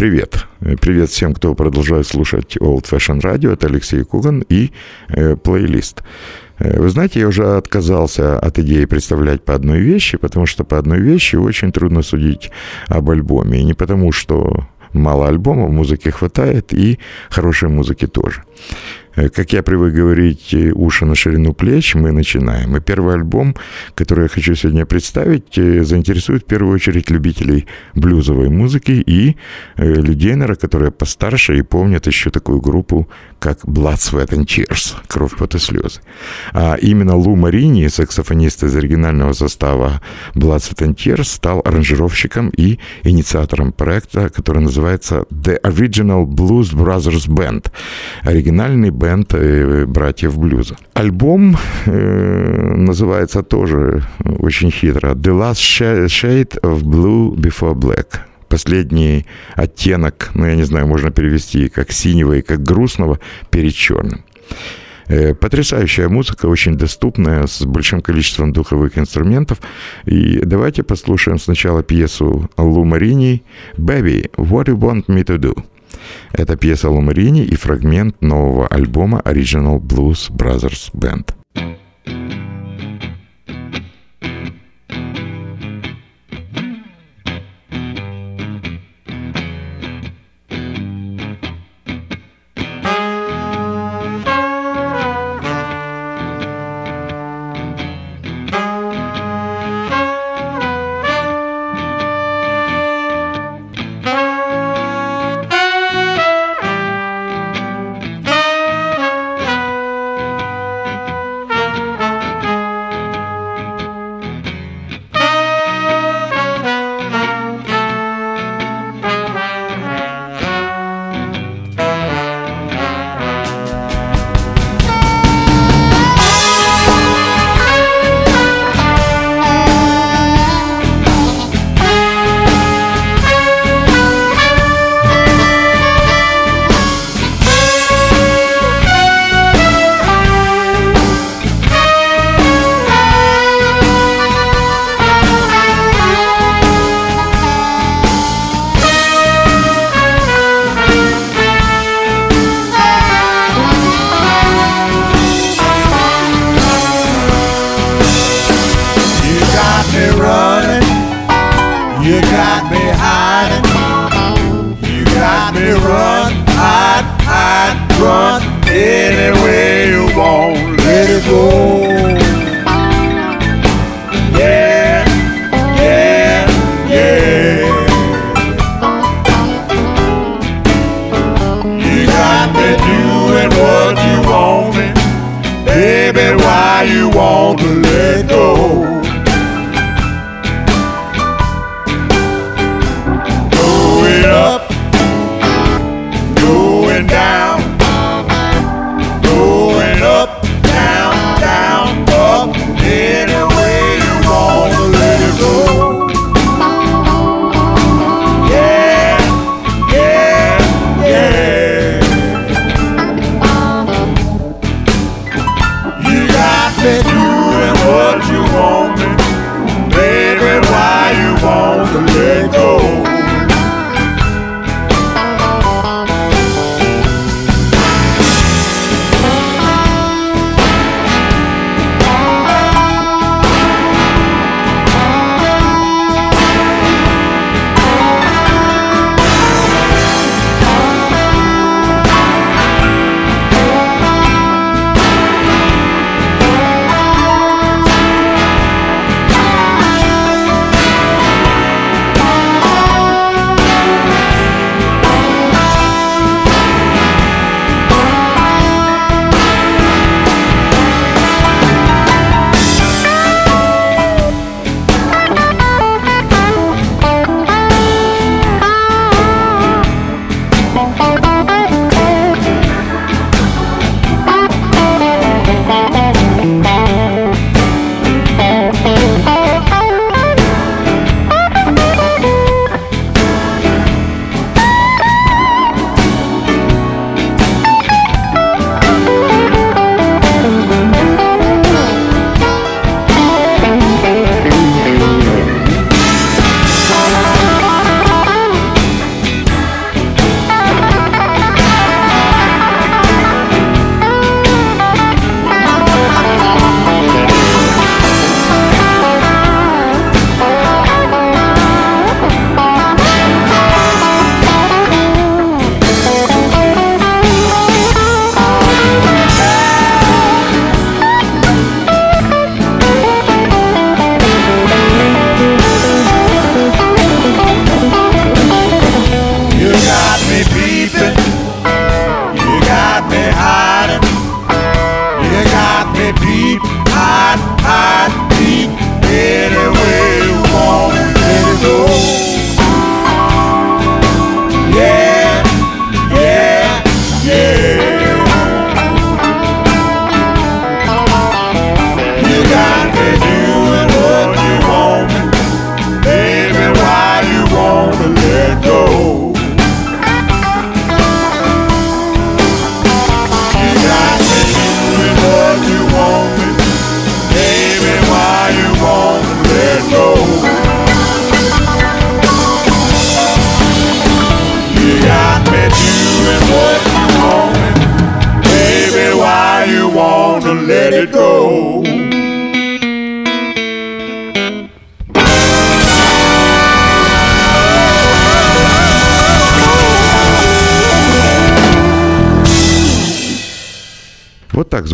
Привет. Привет всем, кто продолжает слушать Old Fashion Radio. Это Алексей Куган и э, плейлист. Вы знаете, я уже отказался от идеи представлять по одной вещи, потому что по одной вещи очень трудно судить об альбоме. И не потому, что мало альбомов, музыки хватает, и хорошей музыки тоже. Э, как я привык говорить, э, уши на ширину плеч, мы начинаем. И первый альбом, который я хочу сегодня представить, э, заинтересует в первую очередь любителей блюзовой музыки и людей, наверное, которые постарше и помнят еще такую группу, как Blood, Sweat and Tears, Кровь, пот и слезы. А именно Лу Марини, саксофонист из оригинального состава Blood, Sweat and Tears, стал аранжировщиком и инициатором проекта, который называется The Original Blues Brothers Band. Оригинальный бенд братьев блюза. Альбом э, называется тоже очень хитро «The Last Shade of Blue Before Black» последний оттенок, ну, я не знаю, можно перевести как синего и как грустного перед черным. Э, потрясающая музыка, очень доступная, с большим количеством духовых инструментов. И давайте послушаем сначала пьесу Лу Марини «Baby, what you want me to do?» Это пьеса Лумарини и фрагмент нового альбома Original Blues Brothers Band. let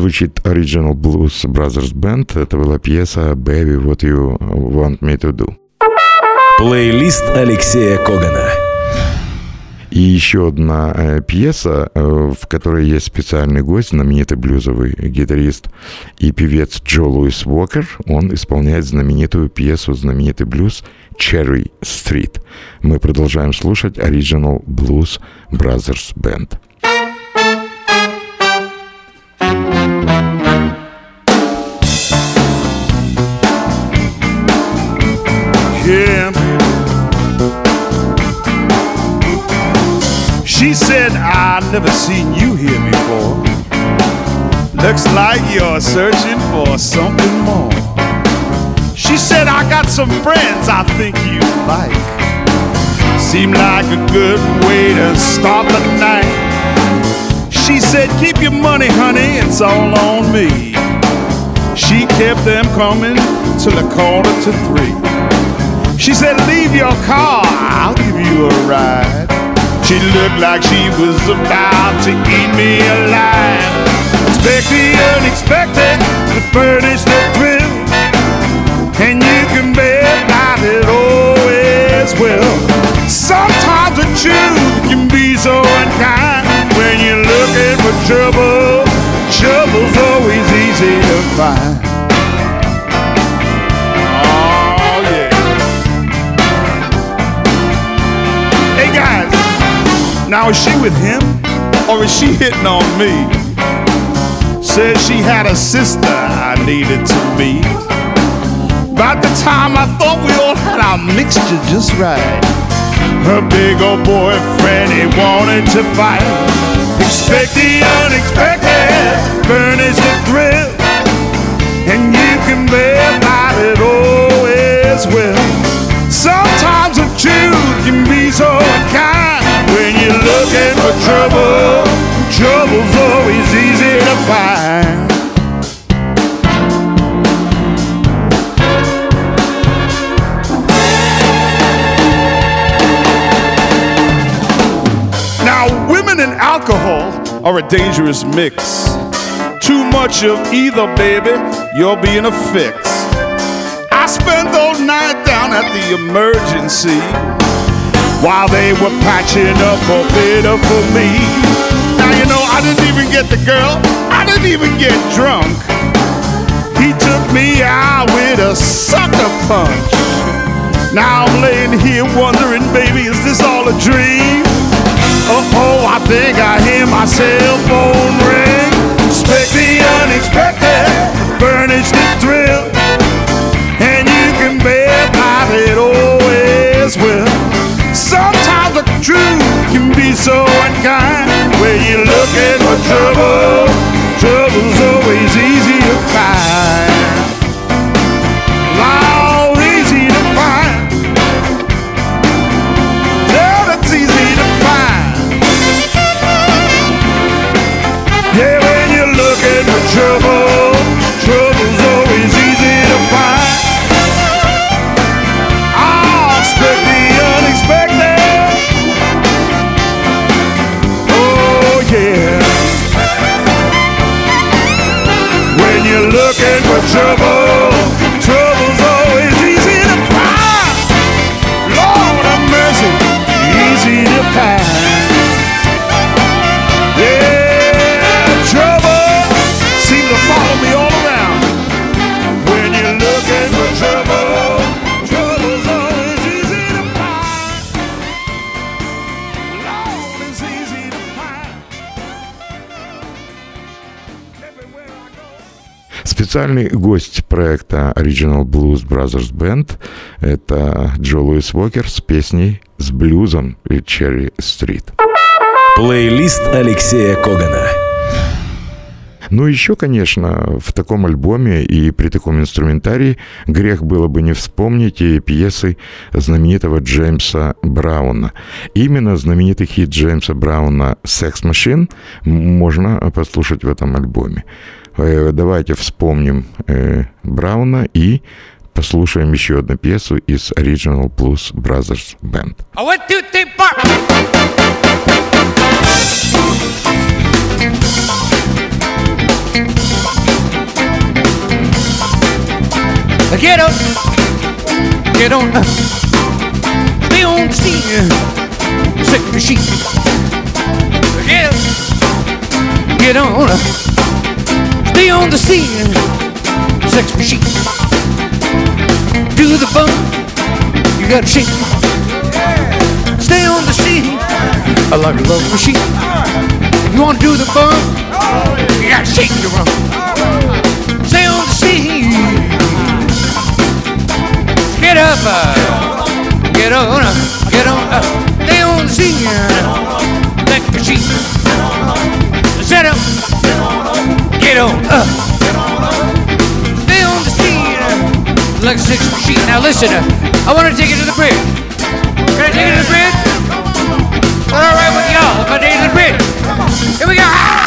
звучит Original Blues Brothers Band. Это была пьеса «Baby, what you want me to do». Плейлист Алексея Когана. И еще одна э, пьеса, э, в которой есть специальный гость, знаменитый блюзовый гитарист и певец Джо Луис Уокер. Он исполняет знаменитую пьесу, знаменитый блюз «Cherry Street». Мы продолжаем слушать Original Blues Brothers Band. I've never seen you here before. Looks like you're searching for something more. She said, I got some friends I think you like. Seem like a good way to start the night. She said, Keep your money, honey, it's all on me. She kept them coming till a quarter to three. She said, Leave your car, I'll give you a ride. She looked like she was about to eat me alive. Expect the unexpected to furnish the thrill. And you can bet that it always will. Sometimes the truth can be so unkind when you're looking for trouble. Trouble's always easy to find. Now, is she with him or is she hitting on me? Says she had a sister I needed to meet. About the time I thought we all had our mixture just right. Her big old boyfriend, he wanted to fight. Expect the unexpected, furnish the thrill. And you can bet that it always will. Sometimes the truth can be so you're looking for trouble. Trouble's always easy to find. Now, women and alcohol are a dangerous mix. Too much of either, baby, you'll be in a fix. I spent all night down at the emergency while they were patching up a fitter for me. Now, you know, I didn't even get the girl, I didn't even get drunk. He took me out with a sucker punch. Now I'm laying here wondering, baby, is this all a dream? Uh oh, I think I hear my cell phone ring. Expect the unexpected, furnish the thrill. The truth can be so unkind. When you're looking for trouble, trouble's always easy to find. Специальный гость проекта Original Blues Brothers Band – это Джо Луис Уокер с песней с блюзом и Cherry Street. Плейлист Алексея Когана. Ну, еще, конечно, в таком альбоме и при таком инструментарии грех было бы не вспомнить и пьесы знаменитого Джеймса Брауна. Именно знаменитый хит Джеймса Брауна «Sex Machine» можно послушать в этом альбоме. Э, давайте вспомним э, Брауна и послушаем еще одну пьесу из Original Plus Brothers Band. One, two, three. Get up, get on, be on the scene, sick machine. Get up, get on, stay on the scene, sex machine to the bone. You gotta shake. Stay on the scene. I like a love machine. If you wanna do the bone, you gotta shake your rump. Stay on the scene. Get up, uh, get on, uh, get on, uh, stay on the scene. A machine. Set up, on, uh. like a six machine. Now listen, uh, I want to take you to the bridge. Can I take you to the bridge? That all right with y'all if I take you to the bridge? Here we go. Yeah,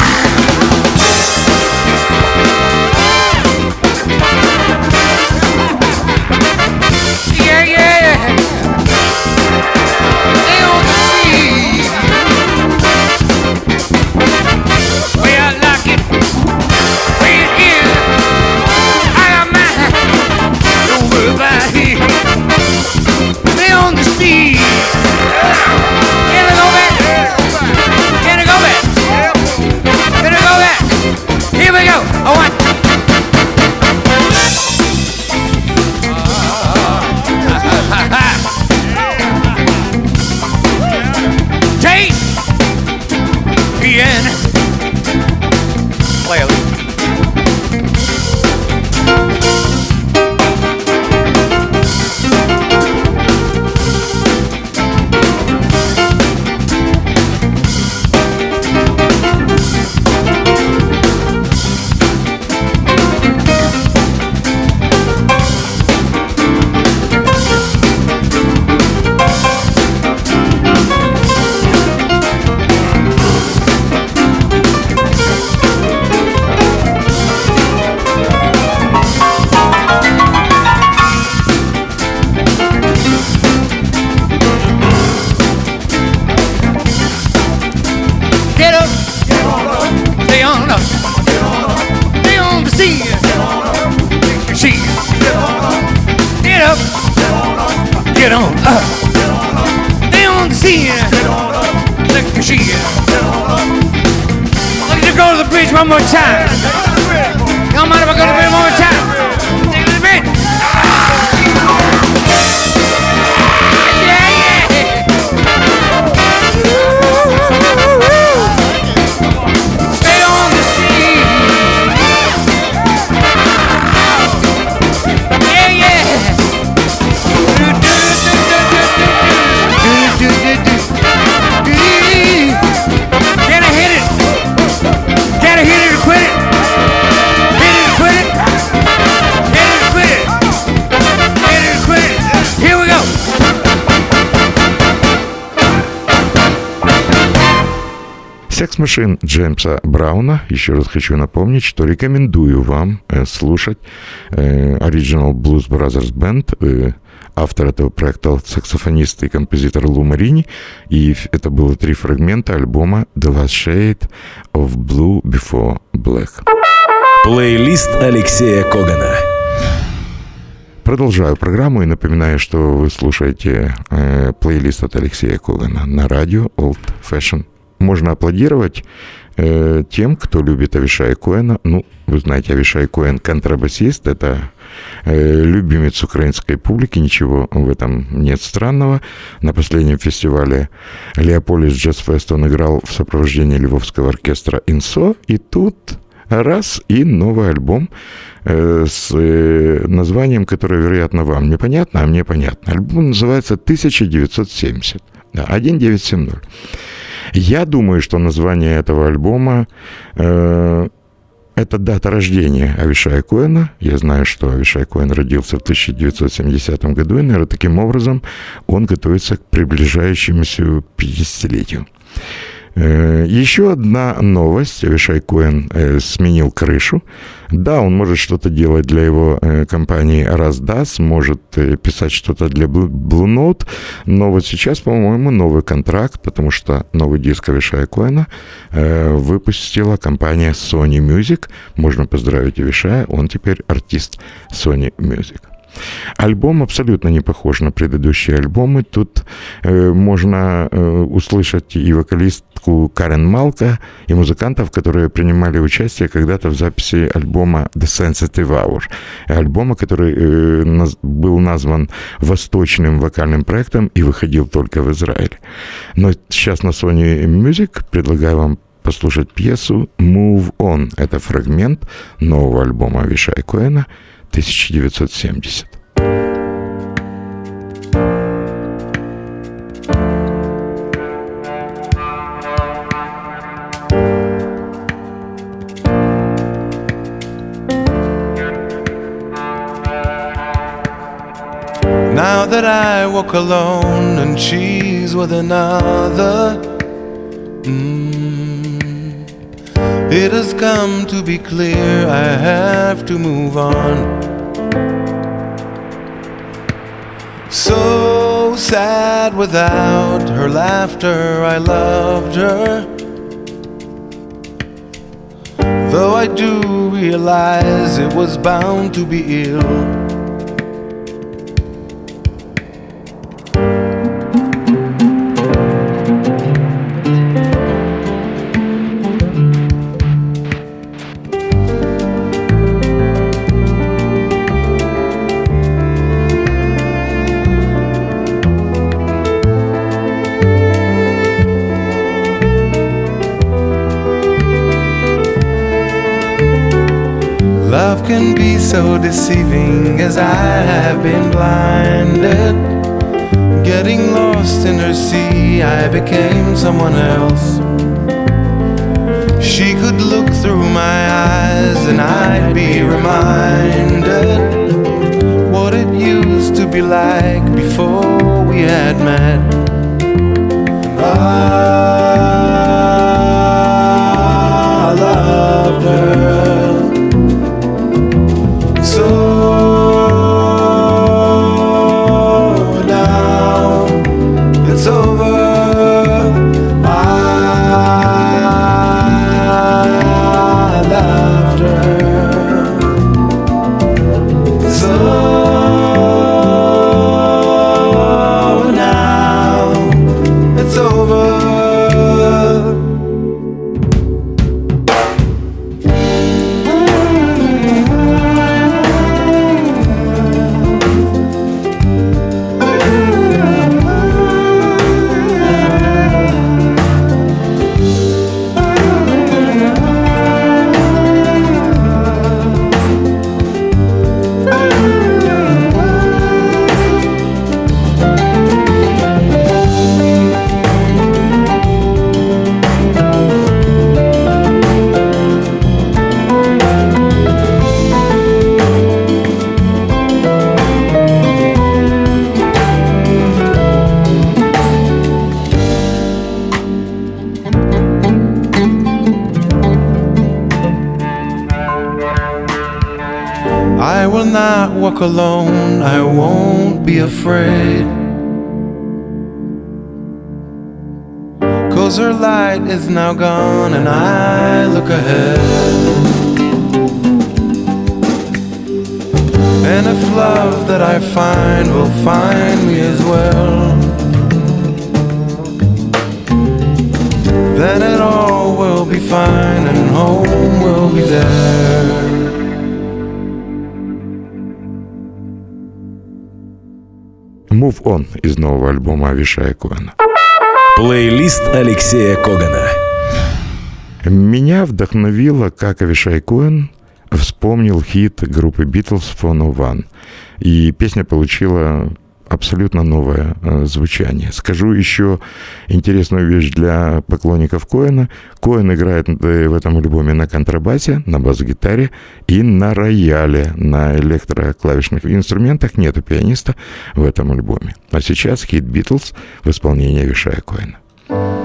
Get on up. on the scene. Let's get on up, let's get on up. I need to go to the bridge one more time. Come on, if I go to the bridge one more секс-машин Джеймса Брауна. Еще раз хочу напомнить, что рекомендую вам э, слушать э, Original Blues Brothers Band. Э, автор этого проекта саксофонист и композитор Лу Марини. И это было три фрагмента альбома The Last Shade of Blue Before Black. Плейлист Алексея Когана. Продолжаю программу и напоминаю, что вы слушаете э, плейлист от Алексея Когана на радио Old Fashion можно аплодировать э, тем, кто любит Авишая Коэна. Ну, вы знаете, Авишай Коэн контрабасист, это э, любимец украинской публики, ничего в этом нет странного. На последнем фестивале Леополис Джаз Фест он играл в сопровождении Львовского оркестра «Инсо», и тут раз, и новый альбом э, с э, названием, которое, вероятно, вам непонятно, а мне понятно. Альбом называется «1970». Да, 1970. Я думаю, что название этого альбома э, это дата рождения Авишая Коэна. Я знаю, что Авишай Коэн родился в 1970 году, и, наверное, таким образом он готовится к приближающемуся 50-летию. Э, еще одна новость. Вишай Коэн э, сменил крышу. Да, он может что-то делать для его э, компании Разdas, может писать что-то для Blue Note, но вот сейчас, по-моему, новый контракт, потому что новый диск Вишая Коэна выпустила компания Sony Music. Можно поздравить Вишая, он теперь артист Sony Music. Альбом абсолютно не похож на предыдущие альбомы. Тут э, можно э, услышать и вокалистку Карен Малка, и музыкантов, которые принимали участие когда-то в записи альбома The Sensitive Hour. Альбома, который э, наз, был назван восточным вокальным проектом и выходил только в Израиле. Но сейчас на Sony Music предлагаю вам послушать пьесу «Move On». Это фрагмент нового альбома Вишай Коэна – 1970. Now that I walk alone and she's with another. Mm. It has come to be clear I have to move on. Sad without her laughter, I loved her. Though I do realize it was bound to be ill. As I have been blinded. Getting lost in her sea, I became someone else. She could look through my eyes and I'd be reminded what it used to be like before we had met. look ahead. And if love that I find will find me as well, then it all will be fine, and home will be there. Move On из нового альбома Авишая Коэна. Плейлист Алексея Когана. Меня вдохновило, как Авишай Коэн вспомнил хит группы Beatles «Phone One». И песня получила абсолютно новое э, звучание. Скажу еще интересную вещь для поклонников Коэна. Коэн играет э, в этом альбоме на контрабасе, на бас-гитаре и на рояле, на электроклавишных инструментах. Нету пианиста в этом альбоме. А сейчас хит «Битлз» в исполнении Вишая Коэна.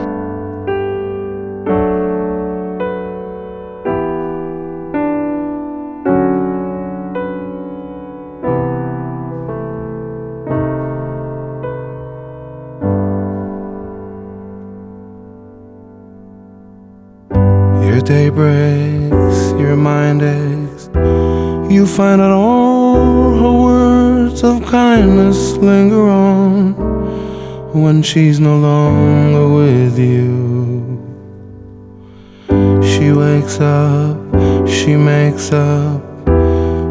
You find out all her words of kindness linger on when she's no longer with you. She wakes up, she makes up,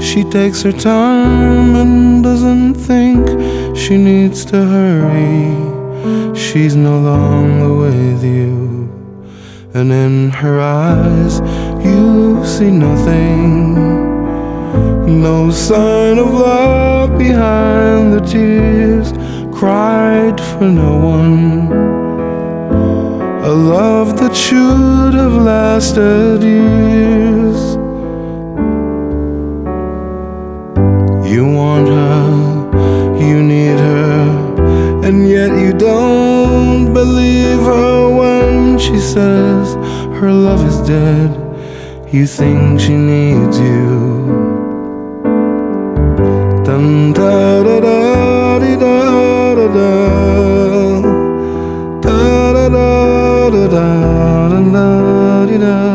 she takes her time and doesn't think she needs to hurry. She's no longer with you, and in her eyes, you see nothing. No sign of love behind the tears cried for no one. A love that should have lasted years. You want her, you need her, and yet you don't believe her when she says her love is dead. You think she needs you. Dun da da da da da da da da da da da da da da da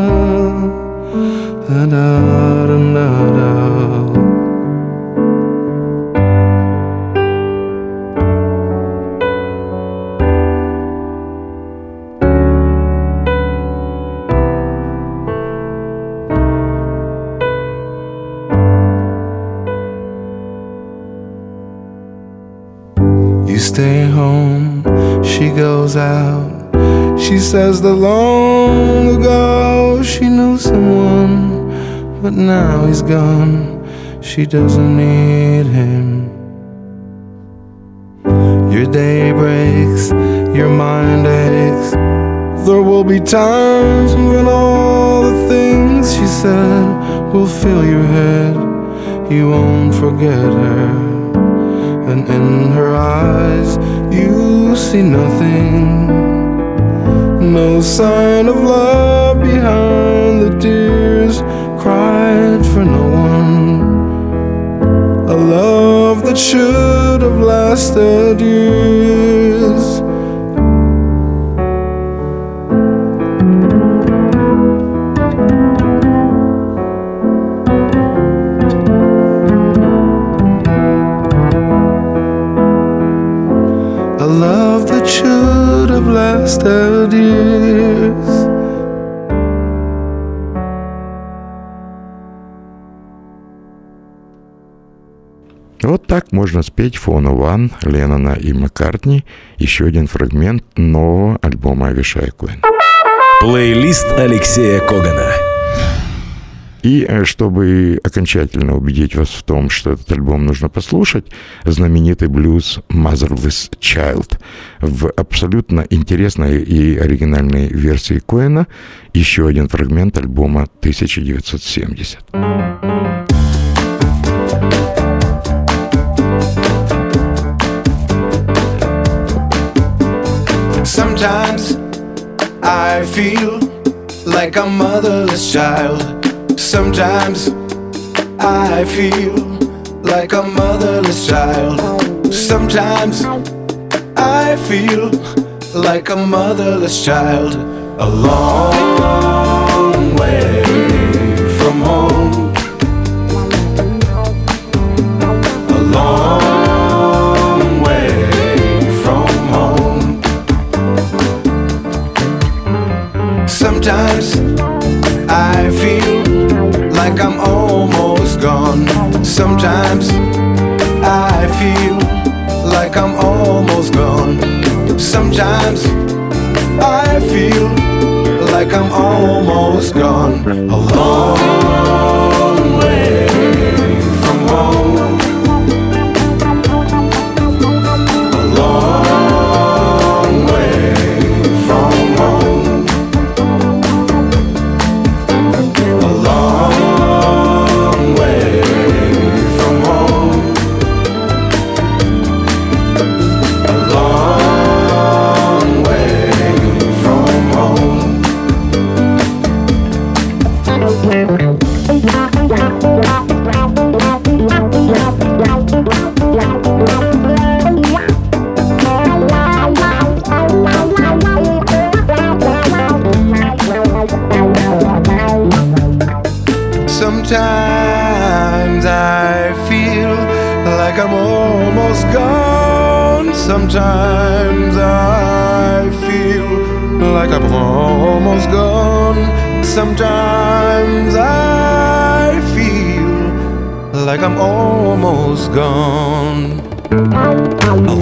says that long ago she knew someone, but now he's gone. She doesn't need him. Your day breaks, your mind aches. There will be times when all the things she said will fill your head. You won't forget her and in her eyes you see nothing. No sign of love behind the tears cried for no one. A love that should have lasted years. Have lasted years. Вот так можно спеть фону Ван, Леннона и Маккартни еще один фрагмент нового альбома Авишай Куин. Плейлист Алексея Когана. И э, чтобы окончательно убедить вас в том, что этот альбом нужно послушать, знаменитый блюз Motherless Child в абсолютно интересной и оригинальной версии Коэна еще один фрагмент альбома 1970. Sometimes I feel like a motherless child. Sometimes I feel like a motherless child. Sometimes I feel like a motherless child. A long way from home. A long way from home. Sometimes I feel like I'm almost gone. Sometimes I feel like I'm almost gone. Sometimes I feel like I'm almost gone. A Sometimes I feel like I'm almost gone. Sometimes I feel like I'm almost gone. A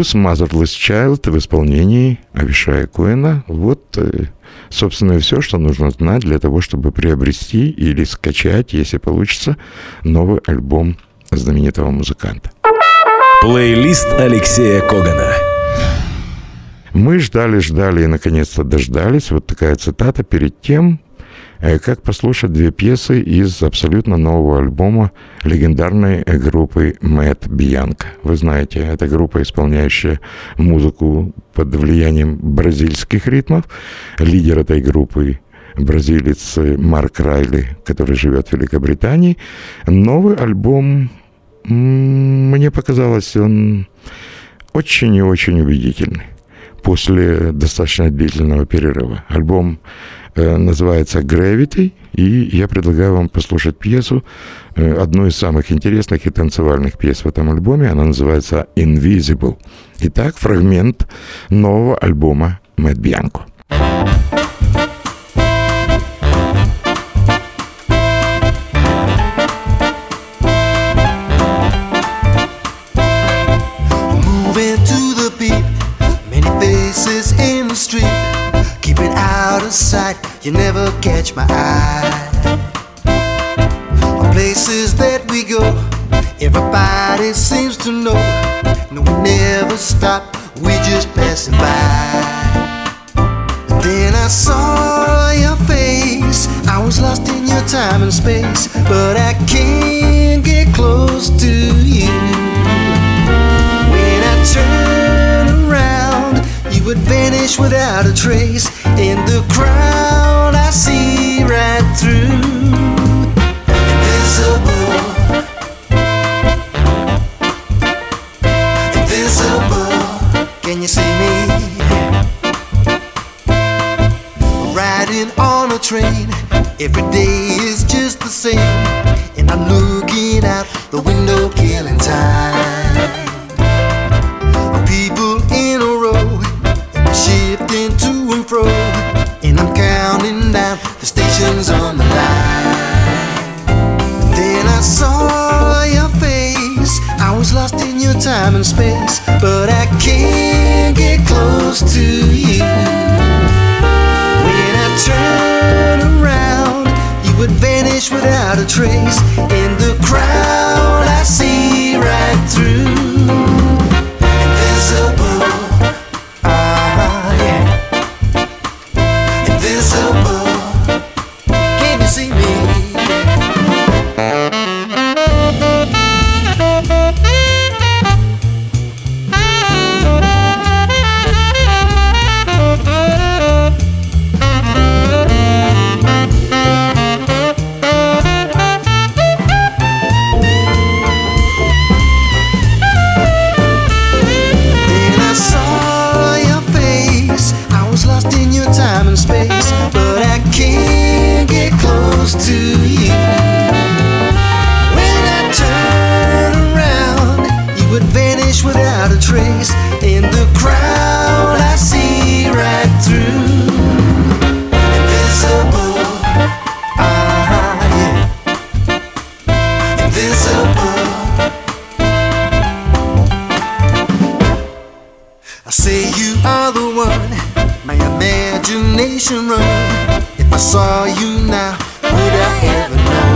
Блюз Motherless Child в исполнении Авишая Коэна. Вот, э, собственно, и все, что нужно знать для того, чтобы приобрести или скачать, если получится, новый альбом знаменитого музыканта. Плейлист Алексея Когана. Мы ждали, ждали и наконец-то дождались. Вот такая цитата перед тем, как послушать две пьесы из абсолютно нового альбома легендарной группы Мэтт Бианка. Вы знаете, это группа, исполняющая музыку под влиянием бразильских ритмов. Лидер этой группы бразилец Марк Райли, который живет в Великобритании. Новый альбом, мне показалось, он очень и очень убедительный после достаточно длительного перерыва. Альбом Э, называется Gravity, и я предлагаю вам послушать пьесу, э, одну из самых интересных и танцевальных пьес в этом альбоме. Она называется Invisible. Итак, фрагмент нового альбома Мэтт Бьянко. Never catch my eye. Places that we go, everybody seems to know. No, we never stop, we just passing by. then I saw your face, I was lost in your time and space, but I can't get close to you. When I turn around, you would vanish without a trace in the crowd. See right through. Invisible. Invisible. Can you see me? Riding on a train. Every day is just the same. And I'm looking out the window, killing time. Say you are the one, my imagination runs. If I saw you now, would I ever know?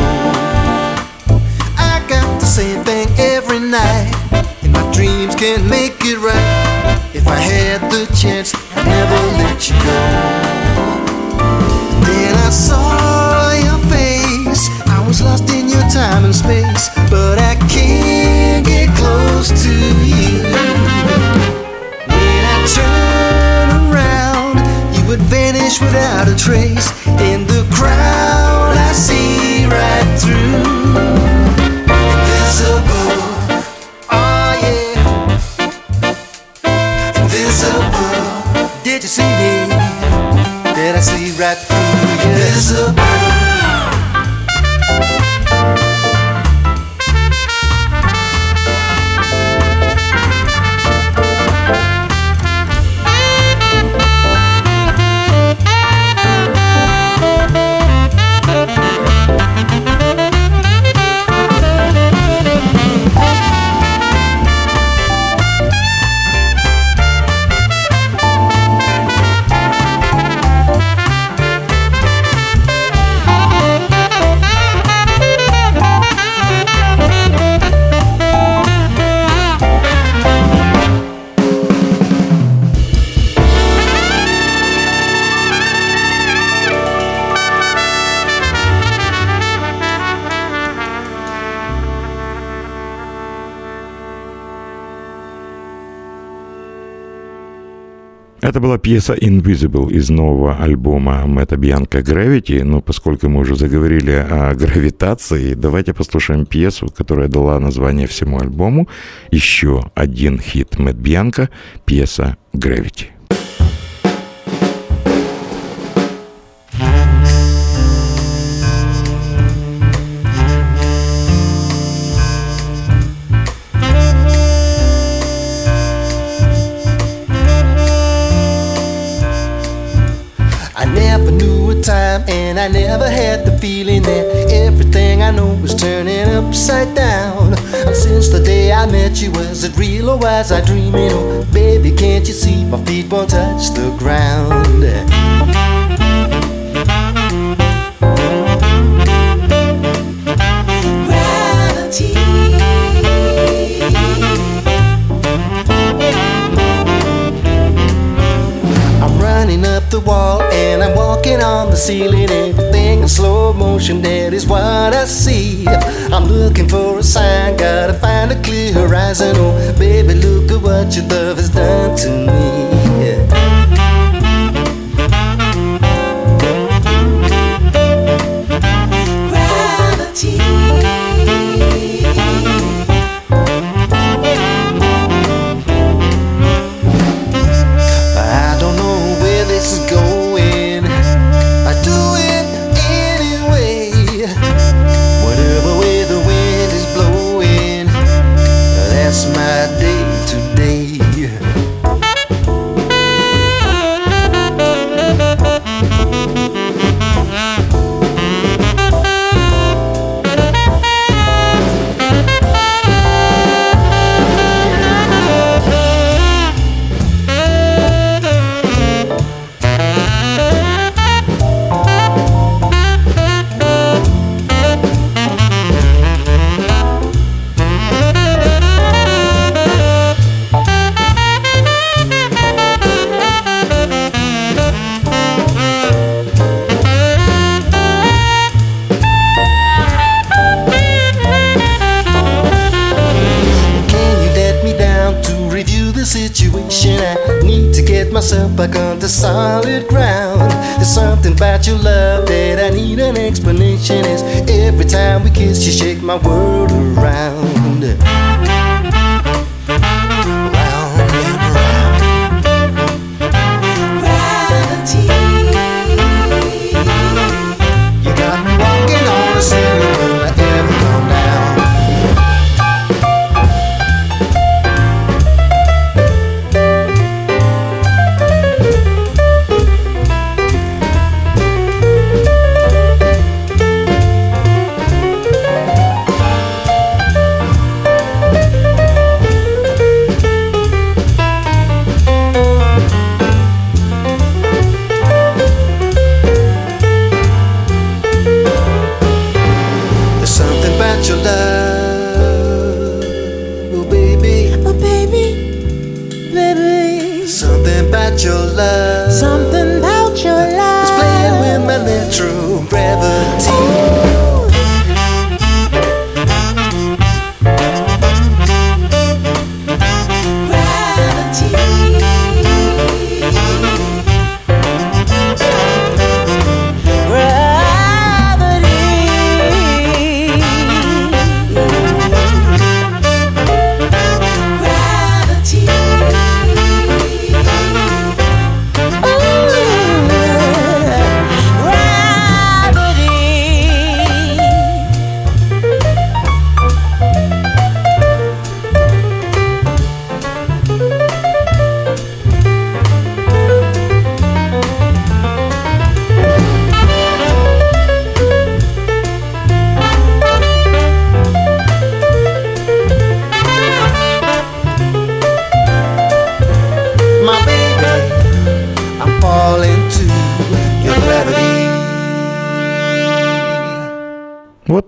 I got the same thing every night, and my dreams can't make it right. If I had the chance, I'd never let you go. Then I saw vanish without a trace. In the Это была пьеса Invisible из нового альбома Мэтта Бьянка Gravity. Но поскольку мы уже заговорили о гравитации, давайте послушаем пьесу, которая дала название всему альбому. Еще один хит Мэтт Бьянка, пьеса Gravity. I never had the feeling that everything I know was turning upside down. Since the day I met you, was it real or was I dreaming? Oh, baby, can't you see my feet won't touch the ground? The wall and I'm walking on the ceiling. Everything in slow motion, that is what I see. I'm looking for a sign, gotta find a clear horizon. Oh, baby, look at what your love has done to me. I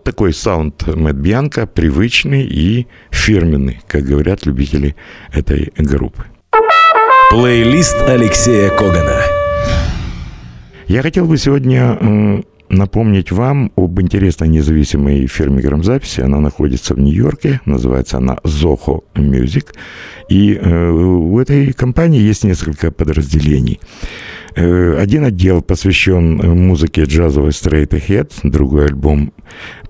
такой саунд Мэтт Бьянка, привычный и фирменный, как говорят любители этой группы. Плейлист Алексея Когана. Я хотел бы сегодня напомнить вам об интересной независимой фирме грамзаписи. Она находится в Нью-Йорке, называется она Zoho Music. И э, у этой компании есть несколько подразделений. Э, один отдел посвящен музыке джазовой Straight Ahead, другой альбом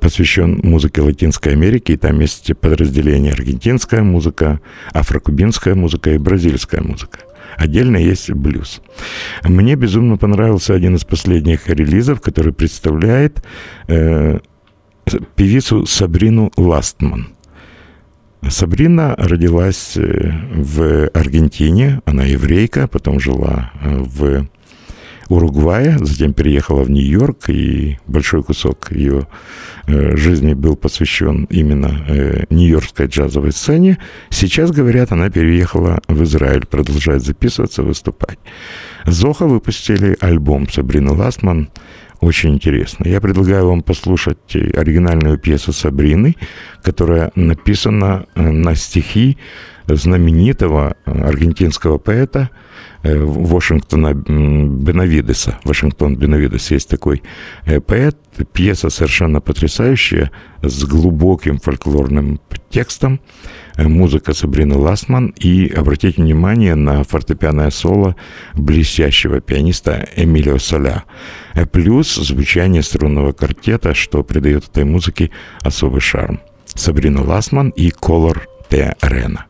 посвящен музыке Латинской Америки, и там есть подразделение аргентинская музыка, афрокубинская музыка и бразильская музыка. Отдельно есть блюз. Мне безумно понравился один из последних релизов, который представляет э, певицу Сабрину Ластман. Сабрина родилась э, в Аргентине, она еврейка, потом жила э, в Уругвая, затем переехала в Нью-Йорк, и большой кусок ее э, жизни был посвящен именно э, нью-йоркской джазовой сцене. Сейчас, говорят, она переехала в Израиль, продолжает записываться, выступать. Зоха выпустили альбом Сабрины Ластман, очень интересно. Я предлагаю вам послушать оригинальную пьесу Сабрины, которая написана э, на стихи знаменитого аргентинского поэта – Э, Вашингтона Бенавидеса. Вашингтон Бенавидес есть такой э, поэт. Пьеса совершенно потрясающая, с глубоким фольклорным текстом. Э, музыка Сабрины Ластман. И обратите внимание на фортепианное соло блестящего пианиста Эмилио Соля. Плюс звучание струнного квартета, что придает этой музыке особый шарм. Сабрина Ластман и Колор Т. Рена.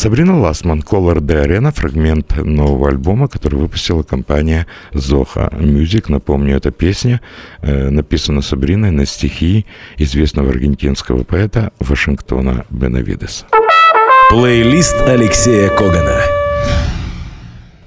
Сабрина Ласман, Color de Arena, фрагмент нового альбома, который выпустила компания Zoha Music. Напомню, эта песня э, написана Сабриной на стихи известного аргентинского поэта Вашингтона Бенавидеса. Плейлист Алексея Когана.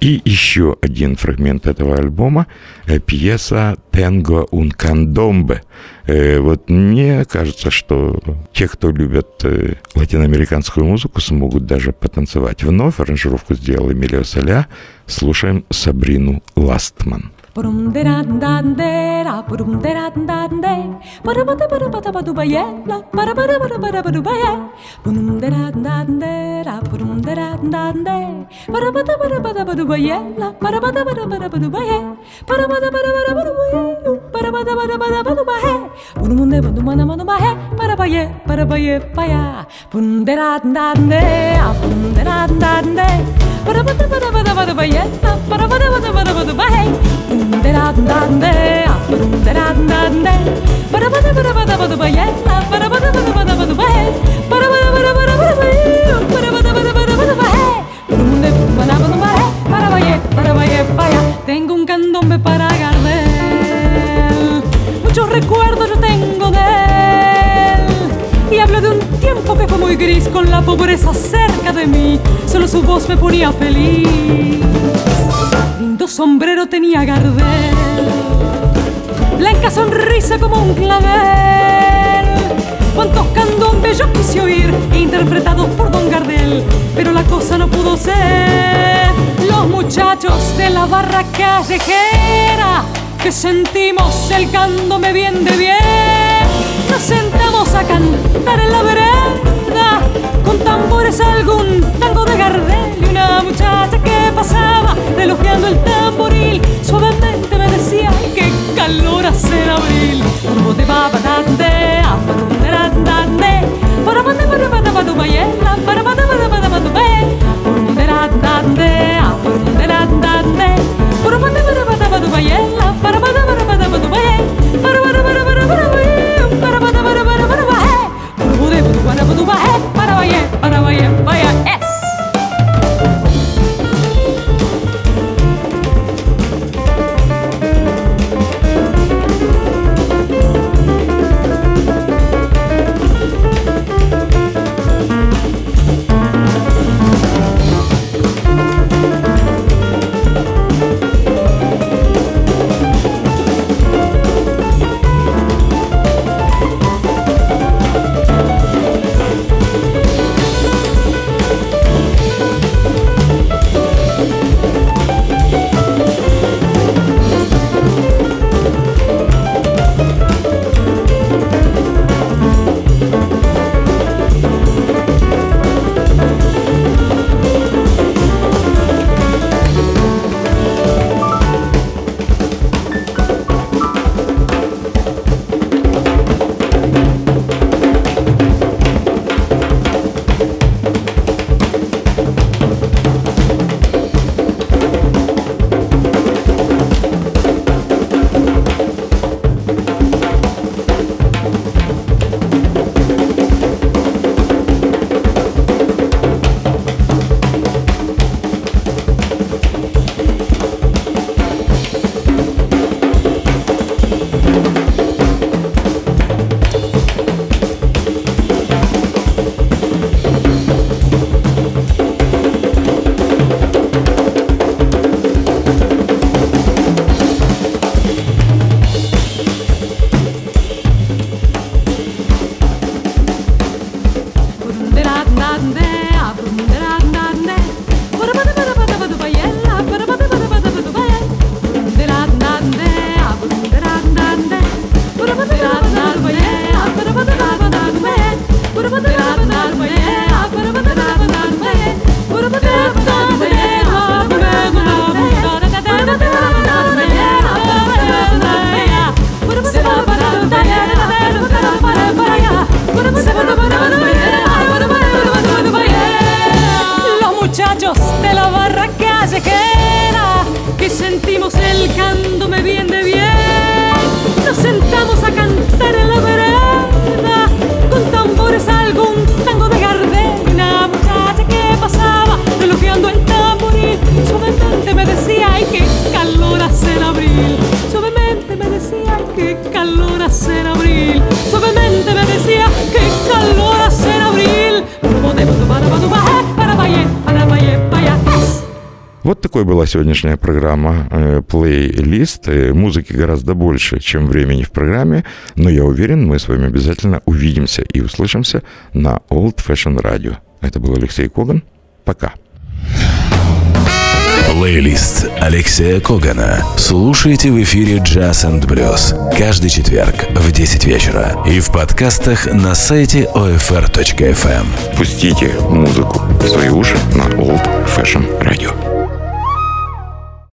И еще один фрагмент этого альбома э, – пьеса «Тенго candombe». Э, вот мне кажется, что те, кто любят э, латиноамериканскую музыку, смогут даже потанцевать. Вновь аранжировку сделал Эмилио Соля. Слушаем Сабрину Ластман. Para Tengo un para de. Y hablo de un tiempo que fue muy gris con la pobreza cerca de mí, solo su voz me ponía feliz Los muchachos de la barra callejera, que sentimos el candome bien de bien, nos sentamos a cantar en la vereda, con tambores algún tango de Gardel y una muchacha que pasaba elogiando el tamboril. Suavemente me decía que calor hace en abril. Para para para para para para para para para para para para para para பரமது பரமது பய была сегодняшняя программа э, плейлист. Музыки гораздо больше, чем времени в программе, но я уверен, мы с вами обязательно увидимся и услышимся на Old Fashion Radio. Это был Алексей Коган. Пока. Плейлист Алексея Когана. Слушайте в эфире Jazz and Blues каждый четверг в 10 вечера и в подкастах на сайте OFR.FM. Пустите музыку в свои уши